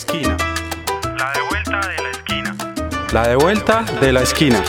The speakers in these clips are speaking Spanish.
esquina. La de vuelta de la esquina. La de vuelta de la esquina.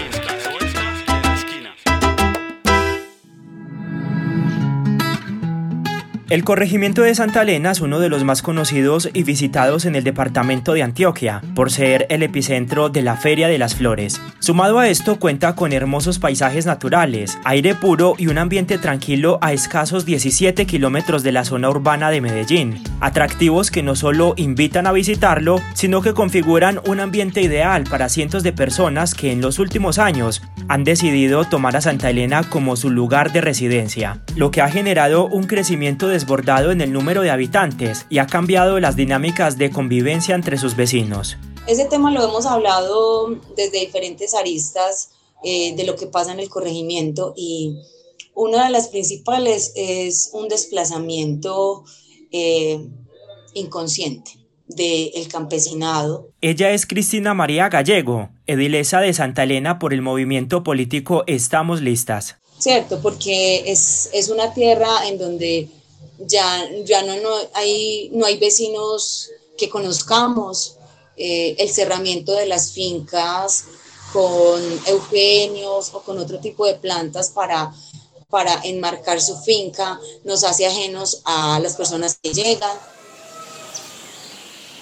El corregimiento de Santa Elena es uno de los más conocidos y visitados en el departamento de Antioquia, por ser el epicentro de la Feria de las Flores. Sumado a esto, cuenta con hermosos paisajes naturales, aire puro y un ambiente tranquilo a escasos 17 kilómetros de la zona urbana de Medellín. Atractivos que no solo invitan a visitarlo, sino que configuran un ambiente ideal para cientos de personas que en los últimos años han decidido tomar a Santa Elena como su lugar de residencia, lo que ha generado un crecimiento de desbordado en el número de habitantes y ha cambiado las dinámicas de convivencia entre sus vecinos. Ese tema lo hemos hablado desde diferentes aristas eh, de lo que pasa en el corregimiento y una de las principales es un desplazamiento eh, inconsciente del campesinado. Ella es Cristina María Gallego, edilesa de Santa Elena por el movimiento político Estamos Listas. Cierto, porque es, es una tierra en donde ya, ya no, no, hay, no hay vecinos que conozcamos, eh, el cerramiento de las fincas con eugenios o con otro tipo de plantas para, para enmarcar su finca nos hace ajenos a las personas que llegan.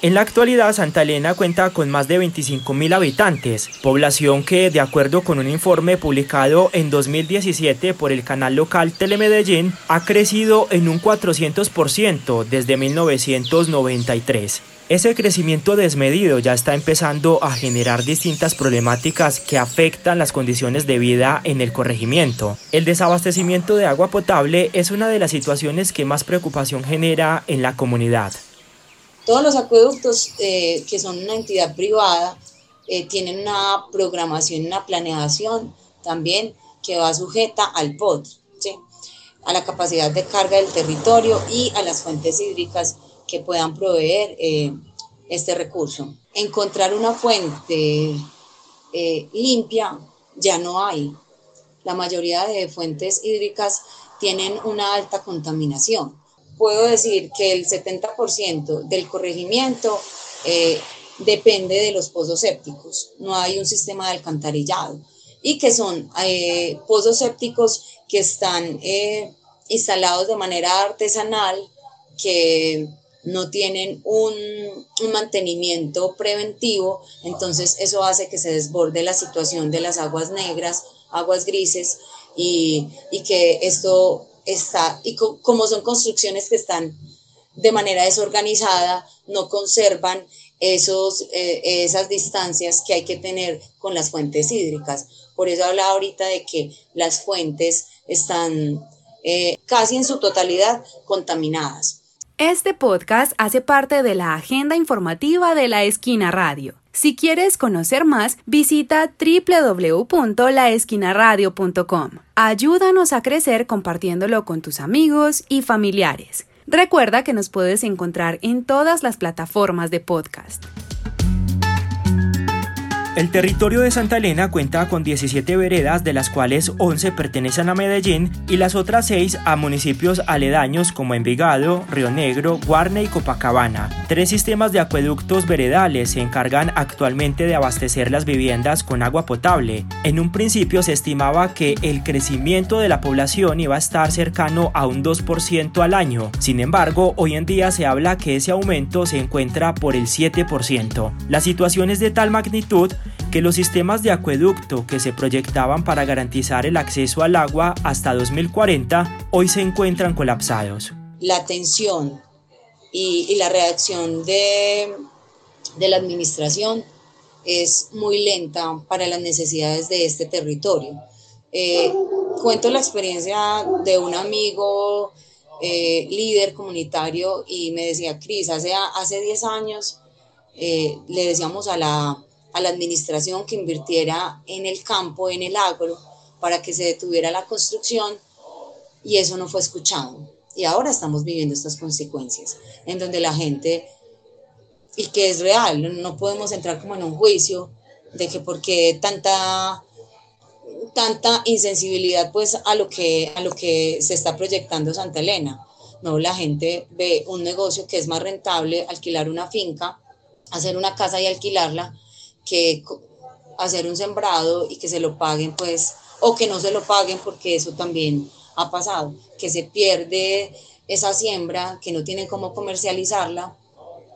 En la actualidad, Santa Elena cuenta con más de 25.000 habitantes, población que, de acuerdo con un informe publicado en 2017 por el canal local Telemedellín, ha crecido en un 400% desde 1993. Ese crecimiento desmedido ya está empezando a generar distintas problemáticas que afectan las condiciones de vida en el corregimiento. El desabastecimiento de agua potable es una de las situaciones que más preocupación genera en la comunidad. Todos los acueductos eh, que son una entidad privada eh, tienen una programación, una planeación también que va sujeta al POT, a la capacidad de carga del territorio y a las fuentes hídricas que puedan proveer eh, este recurso. Encontrar una fuente limpia ya no hay. La mayoría de fuentes hídricas tienen una alta contaminación puedo decir que el 70% del corregimiento eh, depende de los pozos sépticos, no hay un sistema de alcantarillado. Y que son eh, pozos sépticos que están eh, instalados de manera artesanal, que no tienen un, mantenimiento preventivo, entonces eso hace que se desborde la situación de las aguas negras, aguas grises y, y que esto está, y como son construcciones que están de manera desorganizada, no conservan esos, eh, esas distancias que hay que tener con las fuentes hídricas. Por eso hablaba ahorita de que las fuentes están eh, casi en su totalidad contaminadas. Este podcast hace parte de la agenda informativa de la Esquina Radio. Si quieres conocer más, visita www.laesquinaradio.com. Ayúdanos a crecer compartiéndolo con tus amigos y familiares. Recuerda que nos puedes encontrar en todas las plataformas de podcast. El territorio de Santa Elena cuenta con 17 veredas, de las cuales 11 pertenecen a Medellín y las otras 6 a municipios aledaños como Envigado, Río Negro, Guarne y Copacabana. Tres sistemas de acueductos veredales se encargan actualmente de abastecer las viviendas con agua potable. En un principio se estimaba que el crecimiento de la población iba a estar cercano a un 2% al año. Sin embargo, hoy en día se habla que ese aumento se encuentra por el 7%. La situación es de tal magnitud que los sistemas de acueducto que se proyectaban para garantizar el acceso al agua hasta 2040 hoy se encuentran colapsados. La atención y, la reacción de, la administración es muy lenta para las necesidades de este territorio. Eh, cuento la experiencia de un amigo eh, líder comunitario y me decía, Cris, hace, hace 10 años eh, le decíamos a la a la administración que invirtiera en el campo, en el agro, para que se detuviera la construcción y eso no fue escuchado. Y ahora estamos viviendo estas consecuencias, en donde la gente, y que es real, no podemos entrar como en un juicio de que porque tanta tanta insensibilidad pues a lo que a lo que se está proyectando Santa Elena. No, la gente ve un negocio que es más rentable alquilar una finca hacer una casa y alquilarla que hacer un sembrado y que se lo paguen, pues, o que no se lo paguen, porque eso también ha pasado, que se pierde esa siembra, que no tienen cómo comercializarla,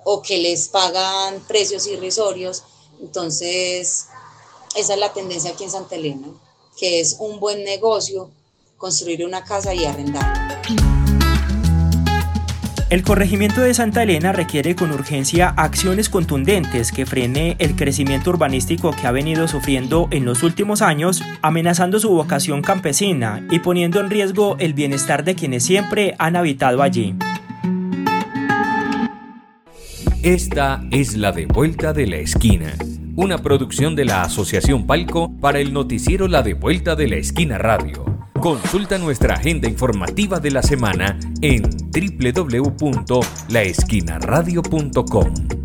o que les pagan precios irrisorios. Entonces, esa es la tendencia aquí en Santa Elena, que es un buen negocio construir una casa y arrendarla. El corregimiento de Santa Elena requiere con urgencia acciones contundentes que frene el crecimiento urbanístico que ha venido sufriendo en los últimos años, amenazando su vocación campesina y poniendo en riesgo el bienestar de quienes siempre han habitado allí. Esta es la de vuelta de la esquina, una producción de la Asociación Palco para el noticiero La de vuelta de la esquina radio. Consulta nuestra agenda informativa de la semana en www.laesquinaradio.com.